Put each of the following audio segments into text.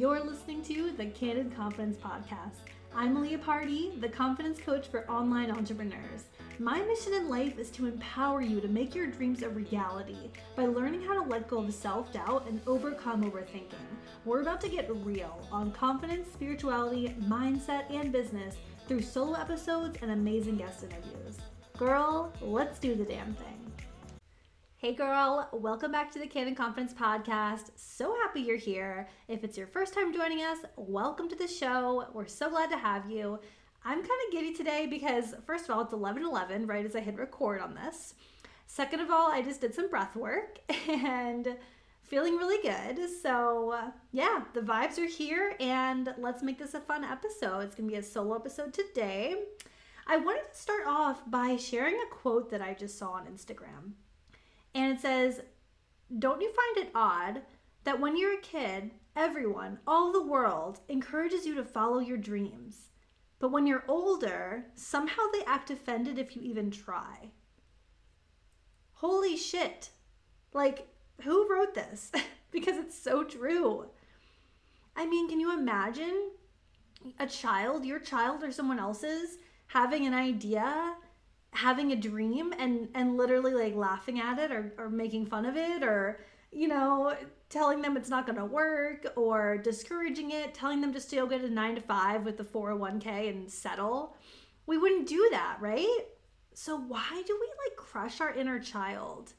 You're listening to the Candid Confidence Podcast. I'm Leah Pardee, the confidence coach for online entrepreneurs. My mission in life is to empower you to make your dreams a reality by learning how to let go of self doubt and overcome overthinking. We're about to get real on confidence, spirituality, mindset, and business through solo episodes and amazing guest interviews. Girl, let's do the damn thing. Hey girl, welcome back to the Candid Confidence Podcast. So happy you're here. If it's your first time joining us, welcome to the show. We're so glad to have you. I'm kind of giddy today because, first of all, it's 11 11, right as I hit record on this. Second of all, I just did some breath work and feeling really good. So, yeah, the vibes are here, and let's make this a fun episode. It's gonna be a solo episode today. I wanted to start off by sharing a quote that I just saw on Instagram. And it says, Don't you find it odd that when you're a kid, everyone, all the world, encourages you to follow your dreams? But when you're older, somehow they act offended if you even try. Holy shit. Like, who wrote this? because it's so true. I mean, can you imagine a child, your child or someone else's, having an idea having a dream and and literally like laughing at it or, or making fun of it or you know telling them it's not going to work or discouraging it telling them to go get a 9 to 5 with the 401k and settle. We wouldn't do that right? So why do we like crush our inner child?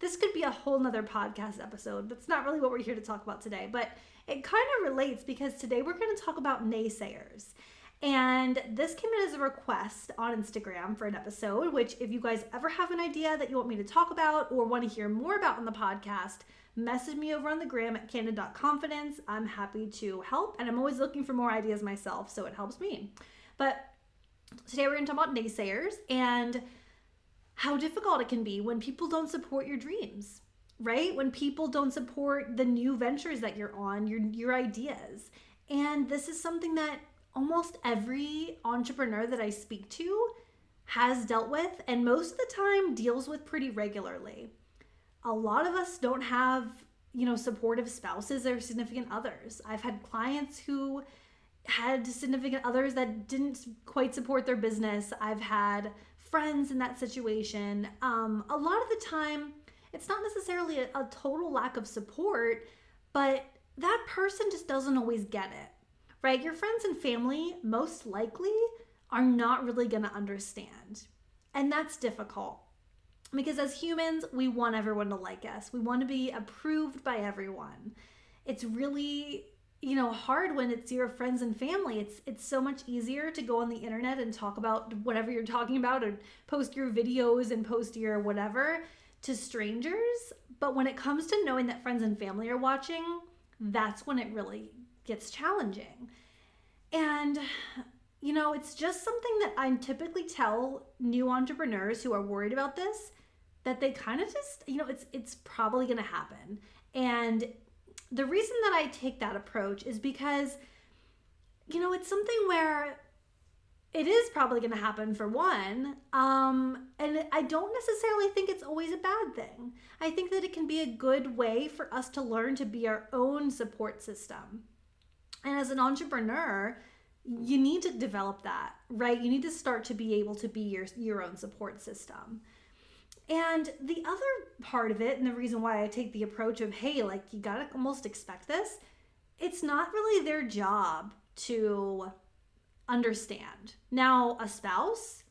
This could be a whole nother podcast episode. That's not really what we're here to talk about today but it kind of relates because today we're going to talk about naysayers and this came in as a request on Instagram for an episode, which, if you guys ever have an idea that you want me to talk about or want to hear more about on the podcast, message me over on the gram at candid.confidence. I'm happy to help, and I'm always looking for more ideas myself, so it helps me. But today we're going to talk about naysayers and how difficult it can be when people don't support your dreams, right? When people don't support the new ventures that you're on, your, your ideas. And this is something that almost every entrepreneur that I speak to has dealt with and most of the time deals with pretty regularly. A lot of us don't have, you know, supportive spouses or significant others. I've had clients who had significant others that didn't quite support their business. I've had friends in that situation. Um, a lot of the time, it's not necessarily a, a total lack of support, but that person just doesn't always get it right? Your friends and family most likely are not really going to understand. And that's difficult because as humans, we want everyone to like us, we want to be approved by everyone. It's really you know hard when it's your friends and family it's it's so much easier to go on the internet and talk about whatever you're talking about and post your videos and post your whatever to strangers but when it comes to knowing that friends and family are watching that's when it really gets challenging. And, you know, it's just something that I typically tell new entrepreneurs who are worried about this that they kind of just, you know, it's it's probably going to happen. And the reason that I take that approach is because you know, it's something where it is probably going to happen for one um, and i don't necessarily think it's always a bad thing i think that it can be a good way for us to learn to be our own support system and as an entrepreneur, you need to develop that, right? You need to start to be able to be your, your own support system. And the other part of it, and the reason why I take the approach of, hey, like you gotta almost expect this, it's not really their job to understand. Now, a spouse,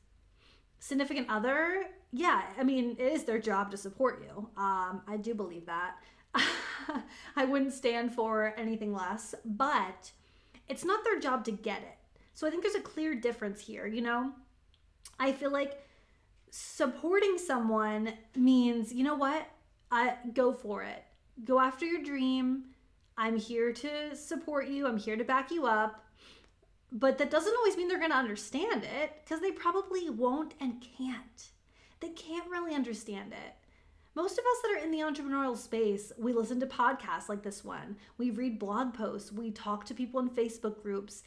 significant other, yeah, I mean, it is their job to support you. Um, I do believe that. I wouldn't stand for anything less, but it's not their job to get it. So I think there's a clear difference here, you know? I feel like supporting someone means, you know what? I go for it. Go after your dream. I'm here to support you. I'm here to back you up. But that doesn't always mean they're going to understand it because they probably won't and can't. They can't really understand it. Most of us that are in the entrepreneurial space, we listen to podcasts like this one. We read blog posts. We talk to people in Facebook groups.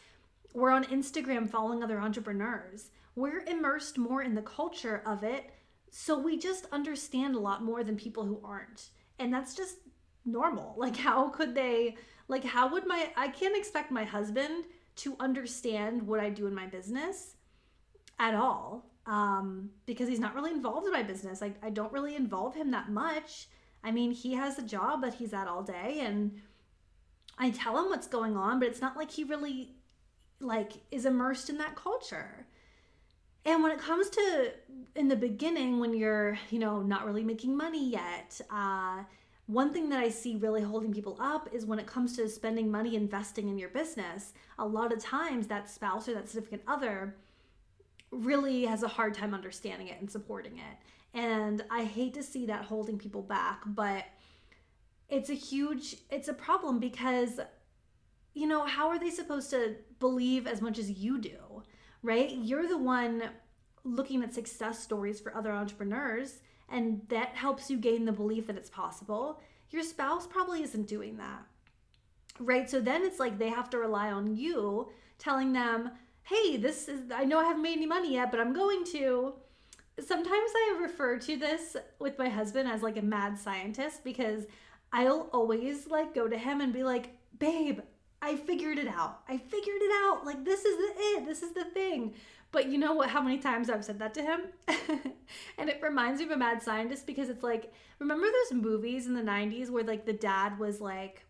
We're on Instagram following other entrepreneurs. We're immersed more in the culture of it. So we just understand a lot more than people who aren't. And that's just normal. Like, how could they, like, how would my, I can't expect my husband to understand what I do in my business at all um, because he's not really involved in my business. I, I don't really involve him that much. I mean, he has a job that he's at all day and I tell him what's going on, but it's not like he really like is immersed in that culture. And when it comes to in the beginning when you're, you know, not really making money yet, uh one thing that I see really holding people up is when it comes to spending money investing in your business, a lot of times that spouse or that significant other really has a hard time understanding it and supporting it. And I hate to see that holding people back, but it's a huge it's a problem because you know, how are they supposed to believe as much as you do? Right? You're the one looking at success stories for other entrepreneurs and that helps you gain the belief that it's possible. Your spouse probably isn't doing that. Right? So then it's like they have to rely on you telling them, "Hey, this is I know I haven't made any money yet, but I'm going to." Sometimes I refer to this with my husband as like a mad scientist because I'll always like go to him and be like, "Babe, I figured it out. I figured it out. Like this is the it. This is the thing." But you know what? How many times I've said that to him? and it reminds me of a mad scientist because it's like, remember those movies in the 90s where like the dad was like,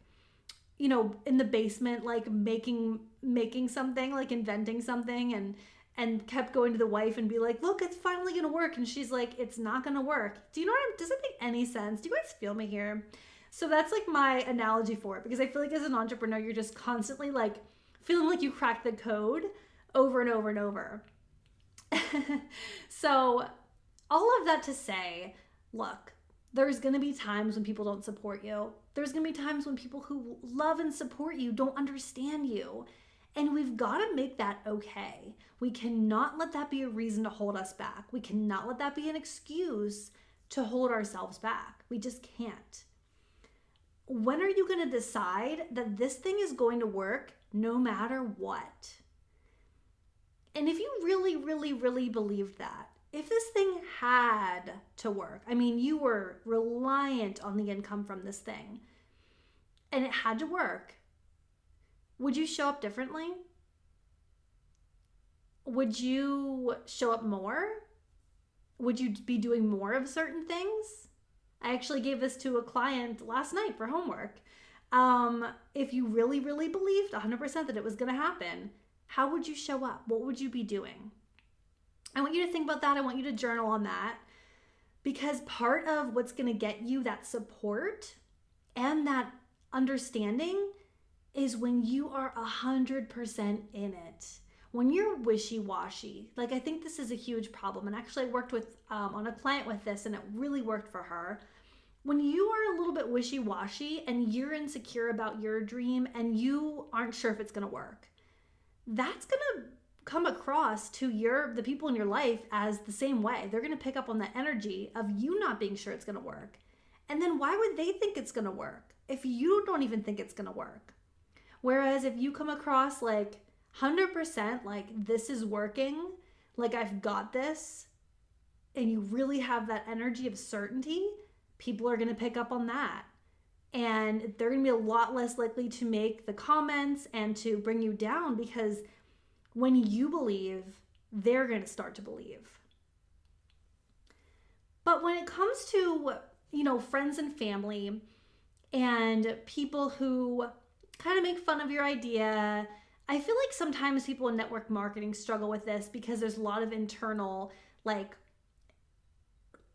you know, in the basement, like making making something, like inventing something and and kept going to the wife and be like, look, it's finally gonna work. And she's like, it's not gonna work. Do you know what I'm does it make any sense? Do you guys feel me here? So that's like my analogy for it because I feel like as an entrepreneur, you're just constantly like feeling like you cracked the code over and over and over. so, all of that to say, look, there's going to be times when people don't support you. There's going to be times when people who love and support you don't understand you. And we've got to make that okay. We cannot let that be a reason to hold us back. We cannot let that be an excuse to hold ourselves back. We just can't. When are you going to decide that this thing is going to work no matter what? And if you really, really, really believed that, if this thing had to work, I mean, you were reliant on the income from this thing and it had to work, would you show up differently? Would you show up more? Would you be doing more of certain things? I actually gave this to a client last night for homework. Um, if you really, really believed 100% that it was going to happen, how would you show up? What would you be doing? I want you to think about that. I want you to journal on that because part of what's going to get you that support and that understanding is when you are 100% in it. When you're wishy washy, like I think this is a huge problem. And actually, I worked with um, on a client with this, and it really worked for her. When you are a little bit wishy washy and you're insecure about your dream and you aren't sure if it's going to work, that's going to come across to your the people in your life as the same way. They're going to pick up on the energy of you not being sure it's going to work. And then why would they think it's going to work if you don't even think it's going to work? Whereas if you come across like 100% like this is working, like I've got this, and you really have that energy of certainty, people are going to pick up on that and they're going to be a lot less likely to make the comments and to bring you down because when you believe, they're going to start to believe. But when it comes to, you know, friends and family and people who kind of make fun of your idea, I feel like sometimes people in network marketing struggle with this because there's a lot of internal, like,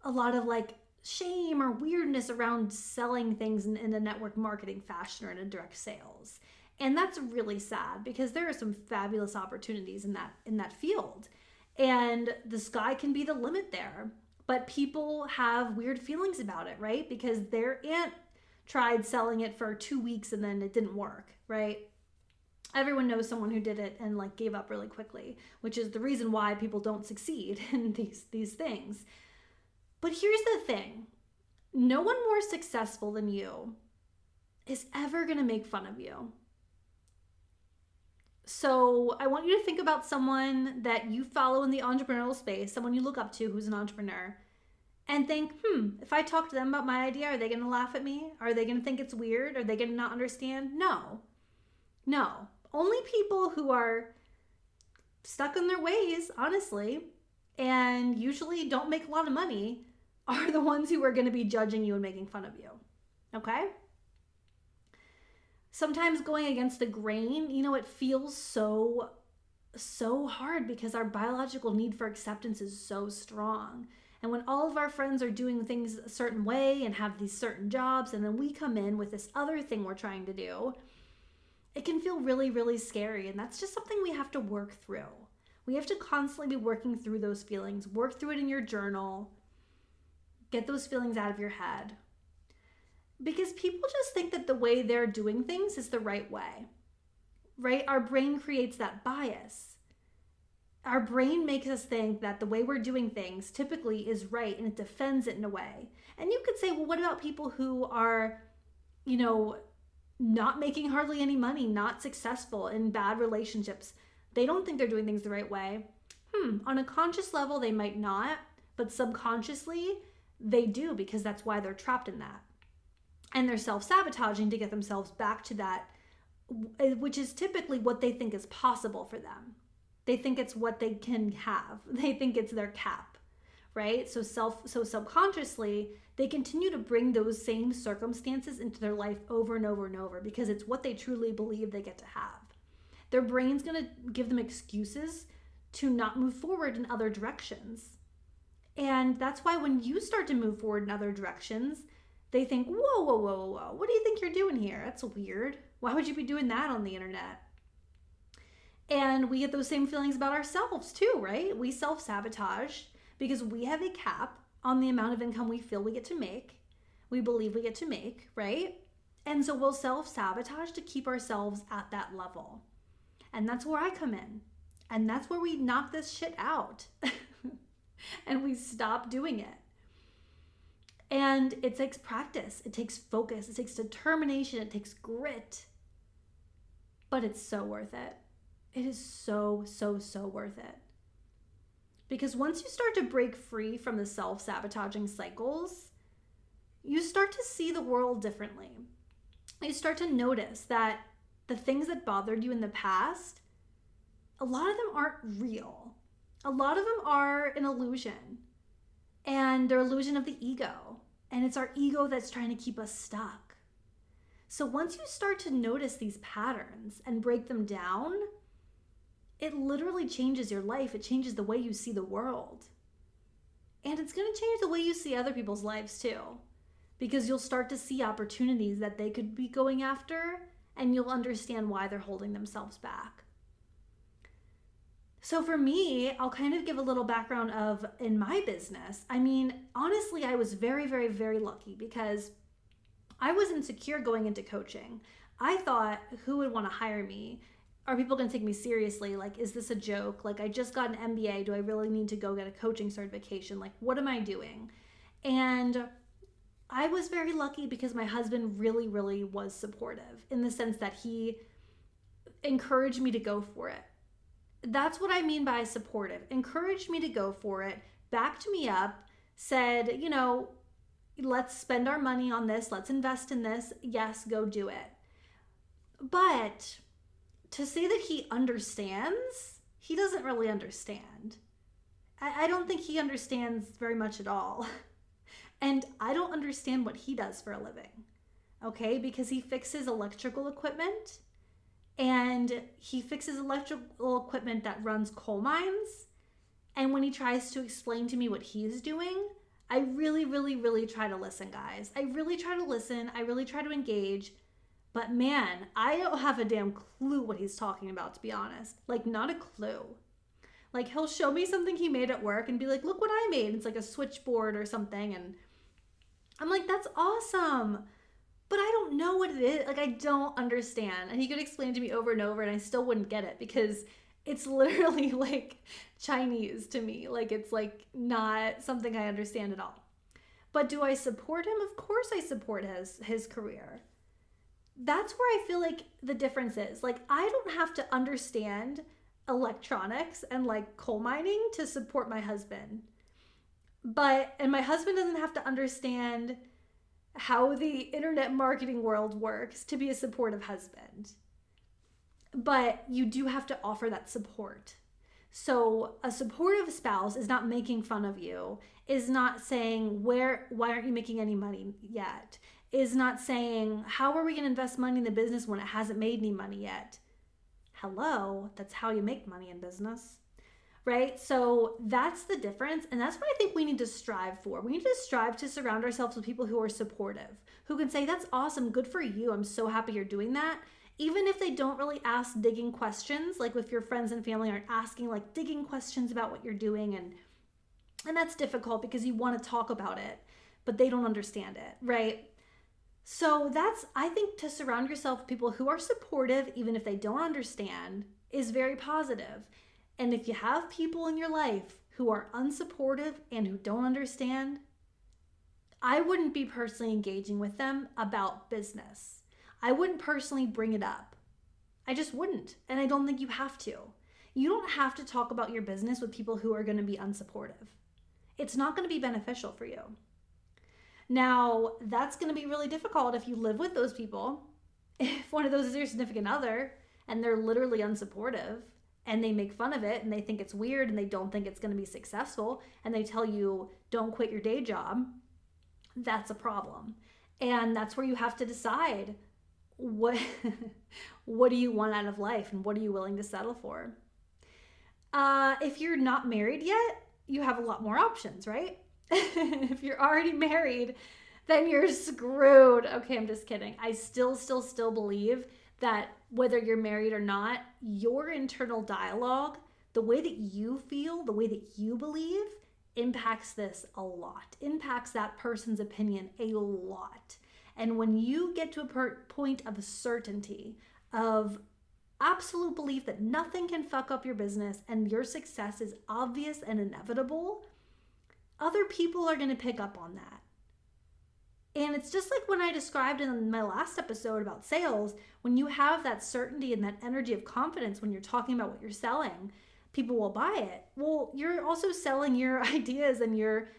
a lot of like shame or weirdness around selling things in, in a network marketing fashion or in a direct sales. And that's really sad because there are some fabulous opportunities in that in that field. And the sky can be the limit there. But people have weird feelings about it, right? Because their aunt tried selling it for 2 weeks and then it didn't work, right? everyone knows someone who did it and like gave up really quickly which is the reason why people don't succeed in these these things but here's the thing no one more successful than you is ever going to make fun of you. So I want you to think about someone that you follow in the entrepreneurial space, someone you look up to who's an entrepreneur, and think, hmm, if I talk to them about my idea, are they going to laugh at me? Are they going to think it's weird? Are they going to not understand? No. No. Only people who are stuck in their ways, honestly, and usually don't make a lot of money are the ones who are going to be judging you and making fun of you. Okay? Sometimes going against the grain, you know, it feels so so hard because our biological need for acceptance is so strong. And when all of our friends are doing things a certain way and have these certain jobs, and then we come in with this other thing we're trying to do, it can feel really, really scary. And that's just something we have to work through. We have to constantly be working through those feelings, work through it in your journal, get those feelings out of your head. Because people just think that the way they're doing things is the right way, right? Our brain creates that bias. Our brain makes us think that the way we're doing things typically is right and it defends it in a way. And you could say, well, what about people who are, you know, not making hardly any money, not successful in bad relationships? They don't think they're doing things the right way. Hmm, on a conscious level, they might not, but subconsciously, they do because that's why they're trapped in that. And they're self sabotaging to get themselves back to that, which is typically what they think is possible for them. They think it's what they can have, they think it's their cap, right? So, self, so subconsciously, they continue to bring those same circumstances into their life over and over and over because it's what they truly believe they get to have. Their brain's gonna give them excuses to not move forward in other directions. And that's why when you start to move forward in other directions, they think, whoa, whoa, whoa, whoa, what do you think you're doing here? That's weird. Why would you be doing that on the internet? And we get those same feelings about ourselves too, right? We self sabotage because we have a cap on the amount of income we feel we get to make, we believe we get to make, right? And so we'll self sabotage to keep ourselves at that level. And that's where I come in. And that's where we knock this shit out. and we stop doing it. And it takes practice, it takes focus, it takes determination, it takes grit. But it's so worth it. It is so, so, so worth it. Because once you start to break free from the self sabotaging cycles, you start to see the world differently. You start to notice that the things that bothered you in the past, a lot of them aren't real a lot of them are an illusion and they're illusion of the ego and it's our ego that's trying to keep us stuck so once you start to notice these patterns and break them down it literally changes your life it changes the way you see the world and it's going to change the way you see other people's lives too because you'll start to see opportunities that they could be going after and you'll understand why they're holding themselves back so for me, I'll kind of give a little background of in my business. I mean, honestly, I was very, very, very lucky because I was insecure going into coaching. I thought, who would want to hire me? Are people going to take me seriously? Like, is this a joke? Like, I just got an MBA. Do I really need to go get a coaching certification? Like, what am I doing? And I was very lucky because my husband really, really was supportive in the sense that he encouraged me to go for it that's what I mean by supportive. Encouraged me to go for it, backed me up, said, you know, let's spend our money on this, let's invest in this. Yes, go do it. But to say that he understands, he doesn't really understand. I, I don't think he understands very much at all. And I don't understand what he does for a living. Okay, because he fixes electrical equipment and he fixes electrical equipment that runs coal mines. And when he tries to explain to me what he's doing, I really, really, really try to listen, guys. I really try to listen. I really try to engage. But man, I don't have a damn clue what he's talking about, to be honest. Like, not a clue. Like, he'll show me something he made at work and be like, look what I made. It's like a switchboard or something. And I'm like, that's awesome but I don't know what it is. Like, I don't understand. And he could explain to me over and over, and I still wouldn't get it because it's literally like Chinese to me. Like, it's like not something I understand at all. But do I support him? Of course, I support his his career. That's where I feel like the difference is. Like, I don't have to understand electronics and like coal mining to support my husband but and my husband doesn't have to understand how the internet marketing world works to be a supportive husband. But you do have to offer that support. So a supportive spouse is not making fun of you, is not saying where why aren't you making any money yet? Is not saying how are we going to invest money in the business when it hasn't made any money yet? Hello, that's how you make money in business right? So that's the difference. And that's what I think we need to strive for. We need to strive to surround ourselves with people who are supportive, who can say, That's awesome. Good for you. I'm so happy you're doing that. Even if they don't really ask digging questions, like if your friends and family aren't asking like digging questions about what you're doing and and that's difficult because you want to talk about it, but they don't understand it, right? So that's I think to surround yourself with people who are supportive even if they don't understand is very positive. And if you have people in your life who are unsupportive and who don't understand, I wouldn't be personally engaging with them about business. I wouldn't personally bring it up. I just wouldn't. And I don't think you have to. You don't have to talk about your business with people who are going to be unsupportive. It's not going to be beneficial for you. Now, that's going to be really difficult if you live with those people. If one of those is your significant other and they're literally unsupportive, and they make fun of it and they think it's weird and they don't think it's going to be successful and they tell you don't quit your day job that's a problem. And that's where you have to decide what what do you want out of life and what are you willing to settle for? Uh, if you're not married yet you have a lot more options right if you're already married then you're screwed okay i'm just kidding i still still still believe that whether you're married or not, your internal dialogue, the way that you feel, the way that you believe, impacts this a lot, impacts that person's opinion a lot. And when you get to a per- point of certainty, of absolute belief that nothing can fuck up your business and your success is obvious and inevitable, other people are going to pick up on that. And it's just like when I described in my last episode about sales, when you have that certainty and that energy of confidence when you're talking about what you're selling, people will buy it. Well, you're also selling your ideas and your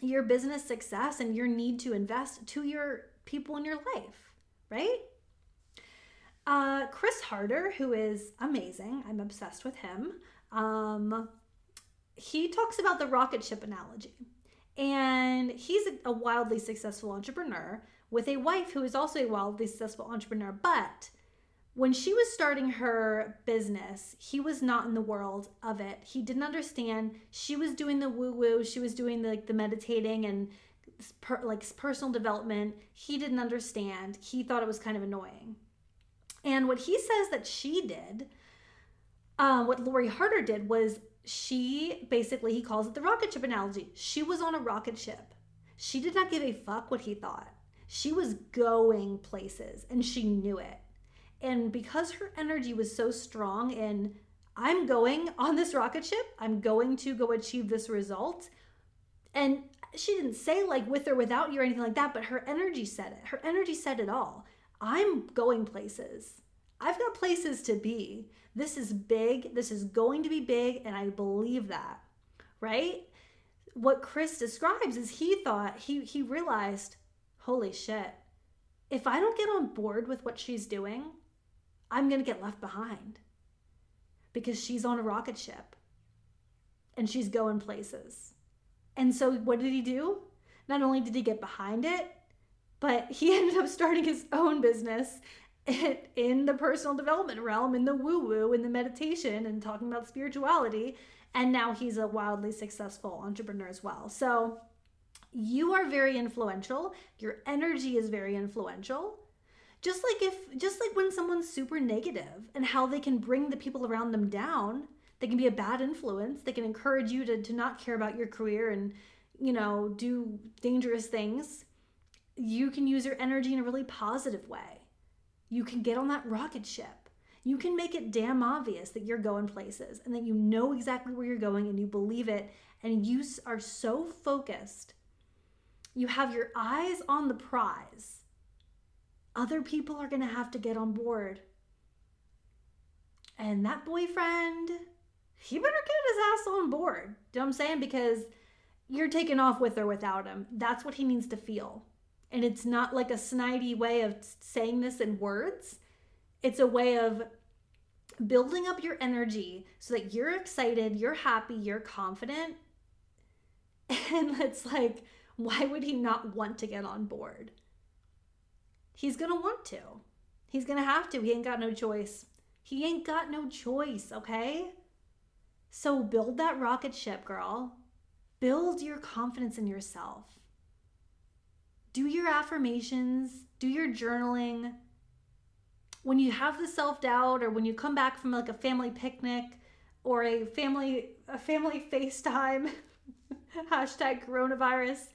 your business success and your need to invest to your people in your life, right? Uh, Chris Harder, who is amazing, I'm obsessed with him. Um, he talks about the rocket ship analogy. And he's a wildly successful entrepreneur with a wife who is also a wildly successful entrepreneur. But when she was starting her business, he was not in the world of it. He didn't understand. She was doing the woo woo, she was doing the, like the meditating and per, like personal development. He didn't understand. He thought it was kind of annoying. And what he says that she did, uh, what Lori Harder did was she basically, he calls it the rocket ship analogy. She was on a rocket ship. She did not give a fuck what he thought. She was going places and she knew it. And because her energy was so strong in, I'm going on this rocket ship, I'm going to go achieve this result. And she didn't say like with or without you or anything like that, but her energy said it. Her energy said it all. I'm going places. I've got places to be. This is big. This is going to be big. And I believe that, right? What Chris describes is he thought, he, he realized, holy shit, if I don't get on board with what she's doing, I'm going to get left behind because she's on a rocket ship and she's going places. And so, what did he do? Not only did he get behind it, but he ended up starting his own business in the personal development realm, in the woo woo, in the meditation, and talking about spirituality. And now he's a wildly successful entrepreneur as well. So you are very influential. Your energy is very influential. Just like if, just like when someone's super negative and how they can bring the people around them down, they can be a bad influence. They can encourage you to, to not care about your career and, you know, do dangerous things. You can use your energy in a really positive way you can get on that rocket ship. You can make it damn obvious that you're going places and that you know exactly where you're going and you believe it and you are so focused. You have your eyes on the prize. Other people are going to have to get on board. And that boyfriend, he better get his ass on board. You know what I'm saying? Because you're taken off with or without him. That's what he needs to feel. And it's not like a snidey way of saying this in words, it's a way of building up your energy so that you're excited, you're happy, you're confident. And it's like, why would he not want to get on board? He's gonna want to. He's gonna have to. He ain't got no choice. He ain't got no choice, okay? So build that rocket ship, girl. Build your confidence in yourself. Do your affirmations, do your journaling. When you have the self-doubt or when you come back from like a family picnic or a family a family FaceTime hashtag coronavirus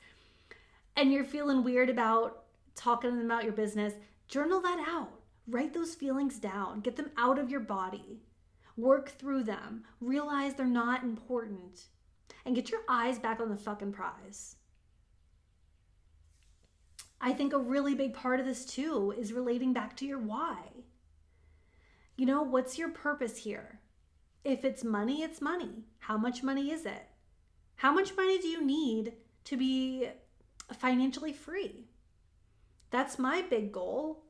and you're feeling weird about talking to them about your business, journal that out. Write those feelings down. Get them out of your body. Work through them. Realize they're not important. And get your eyes back on the fucking prize. I think a really big part of this too is relating back to your why. You know, what's your purpose here? If it's money, it's money. How much money is it? How much money do you need to be financially free? That's my big goal.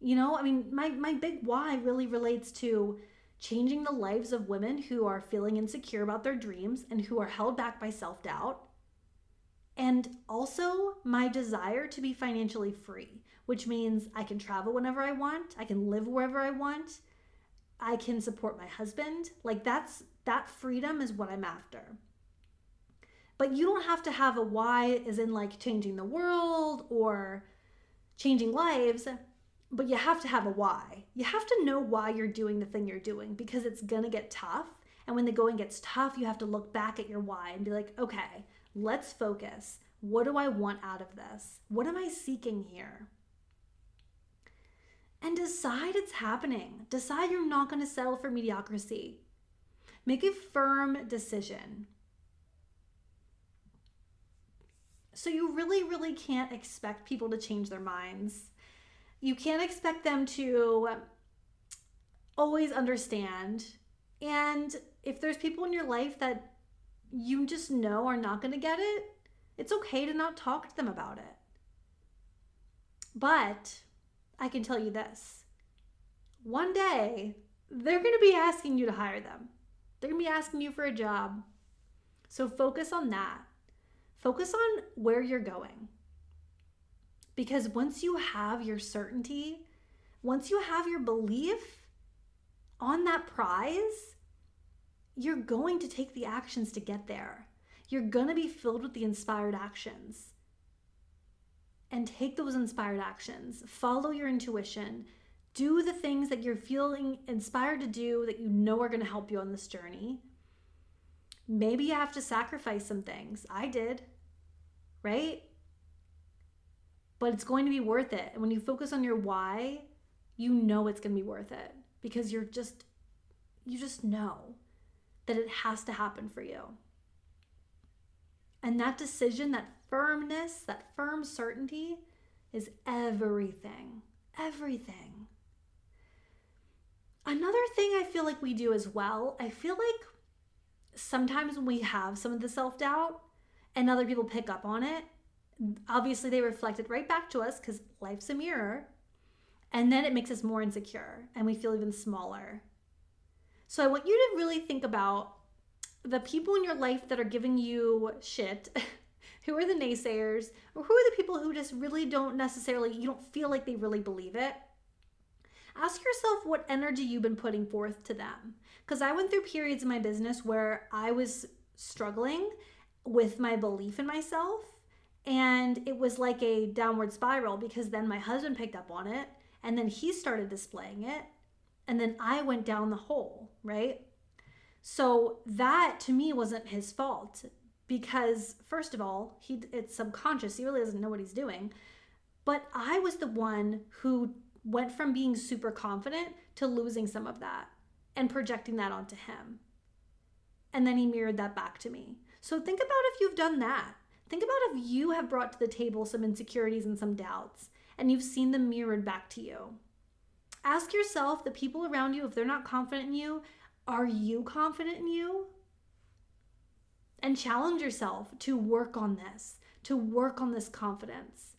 You know, I mean, my, my big why really relates to changing the lives of women who are feeling insecure about their dreams and who are held back by self doubt. And also my desire to be financially free, which means I can travel whenever I want, I can live wherever I want, I can support my husband. Like that's that freedom is what I'm after. But you don't have to have a why as in like changing the world or changing lives, but you have to have a why. You have to know why you're doing the thing you're doing because it's gonna get tough. And when the going gets tough, you have to look back at your why and be like, okay, let's focus. What do I want out of this? What am I seeking here? And decide it's happening. Decide you're not going to settle for mediocrity. Make a firm decision. So you really, really can't expect people to change their minds. You can't expect them to always understand. And if there's people in your life that you just know are not going to get it, it's okay to not talk to them about it. But I can tell you this one day, they're going to be asking you to hire them, they're going to be asking you for a job. So focus on that. Focus on where you're going. Because once you have your certainty, once you have your belief on that prize, you're going to take the actions to get there. You're going to be filled with the inspired actions. And take those inspired actions. Follow your intuition. Do the things that you're feeling inspired to do that you know are going to help you on this journey. Maybe you have to sacrifice some things. I did, right? But it's going to be worth it. And when you focus on your why, you know it's going to be worth it because you're just, you just know that it has to happen for you. And that decision, that firmness, that firm certainty is everything. Everything. Another thing I feel like we do as well, I feel like sometimes when we have some of the self doubt and other people pick up on it, obviously they reflect it right back to us because life's a mirror. And then it makes us more insecure and we feel even smaller. So I want you to really think about the people in your life that are giving you shit. who are the naysayers? Or who are the people who just really don't necessarily, you don't feel like they really believe it? Ask yourself what energy you've been putting forth to them. Because I went through periods in my business where I was struggling with my belief in myself. And it was like a downward spiral because then my husband picked up on it and then he started displaying it and then I went down the hole, right? So that to me wasn't his fault because first of all, he it's subconscious. He really doesn't know what he's doing. But I was the one who went from being super confident to losing some of that and projecting that onto him. And then he mirrored that back to me. So think about if you've done that. Think about if you have brought to the table some insecurities and some doubts and you've seen them mirrored back to you. Ask yourself the people around you, if they're not confident in you, are you confident in you? and challenge yourself to work on this, to work on this confidence.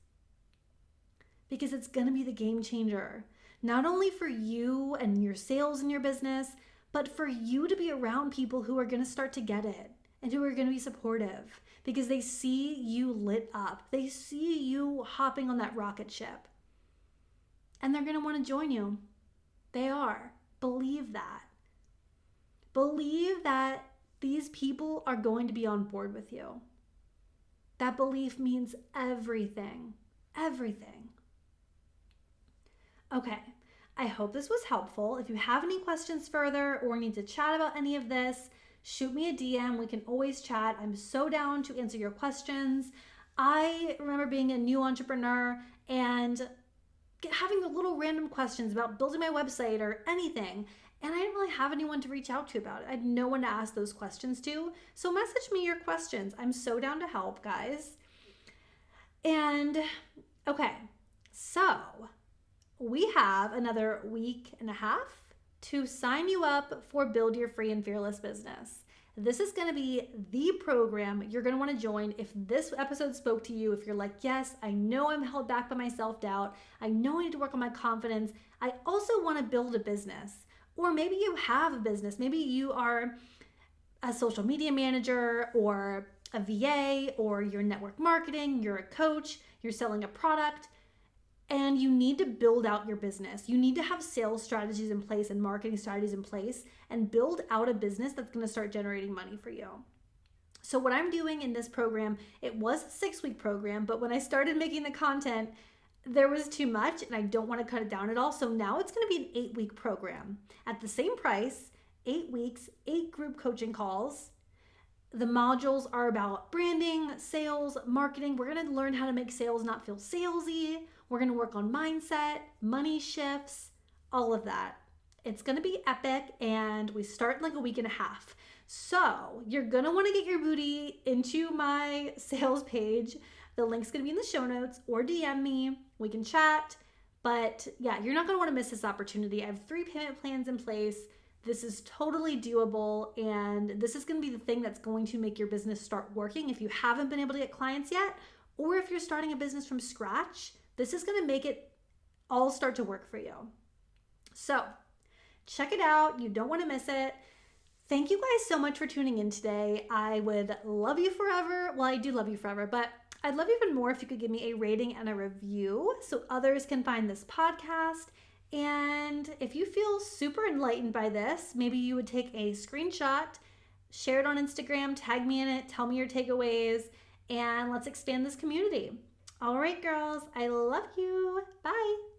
Because it's going to be the game changer, not only for you and your sales and your business, but for you to be around people who are going to start to get it and who are going to be supportive because they see you lit up. They see you hopping on that rocket ship. And they're going to want to join you. They are. Believe that. Believe that these people are going to be on board with you. That belief means everything. Everything. Okay, I hope this was helpful. If you have any questions further or need to chat about any of this, shoot me a DM. We can always chat. I'm so down to answer your questions. I remember being a new entrepreneur and having the little random questions about building my website or anything. And I didn't really have anyone to reach out to about it. I had no one to ask those questions to. So message me your questions. I'm so down to help, guys. And okay, so we have another week and a half to sign you up for Build Your Free and Fearless Business. This is going to be the program you're going to want to join if this episode spoke to you. If you're like, yes, I know I'm held back by my self doubt. I know I need to work on my confidence. I also want to build a business. Or maybe you have a business. Maybe you are a social media manager or a VA or you're network marketing, you're a coach, you're selling a product and you need to build out your business. You need to have sales strategies in place and marketing strategies in place and build out a business that's going to start generating money for you. So, what I'm doing in this program, it was a six week program, but when I started making the content, there was too much and I don't want to cut it down at all. So, now it's going to be an eight week program at the same price, eight weeks, eight group coaching calls. The modules are about branding, sales, marketing. We're going to learn how to make sales not feel salesy. We're going to work on mindset, money shifts, all of that. It's going to be epic, and we start in like a week and a half. So you're going to want to get your booty into my sales page. The link's going to be in the show notes or DM me. We can chat. But yeah, you're not going to want to miss this opportunity. I have three payment plans in place. This is totally doable, and this is going to be the thing that's going to make your business start working if you haven't been able to get clients yet, or if you're starting a business from scratch this is going to make it all start to work for you. So, check it out. You don't want to miss it. Thank you guys so much for tuning in today. I would love you forever. Well, I do love you forever, but I'd love even more if you could give me a rating and a review so others can find this podcast. And if you feel super enlightened by this, maybe you would take a screenshot, share it on Instagram, tag me in it, tell me your takeaways, and let's expand this community. All right, girls, I love you. Bye.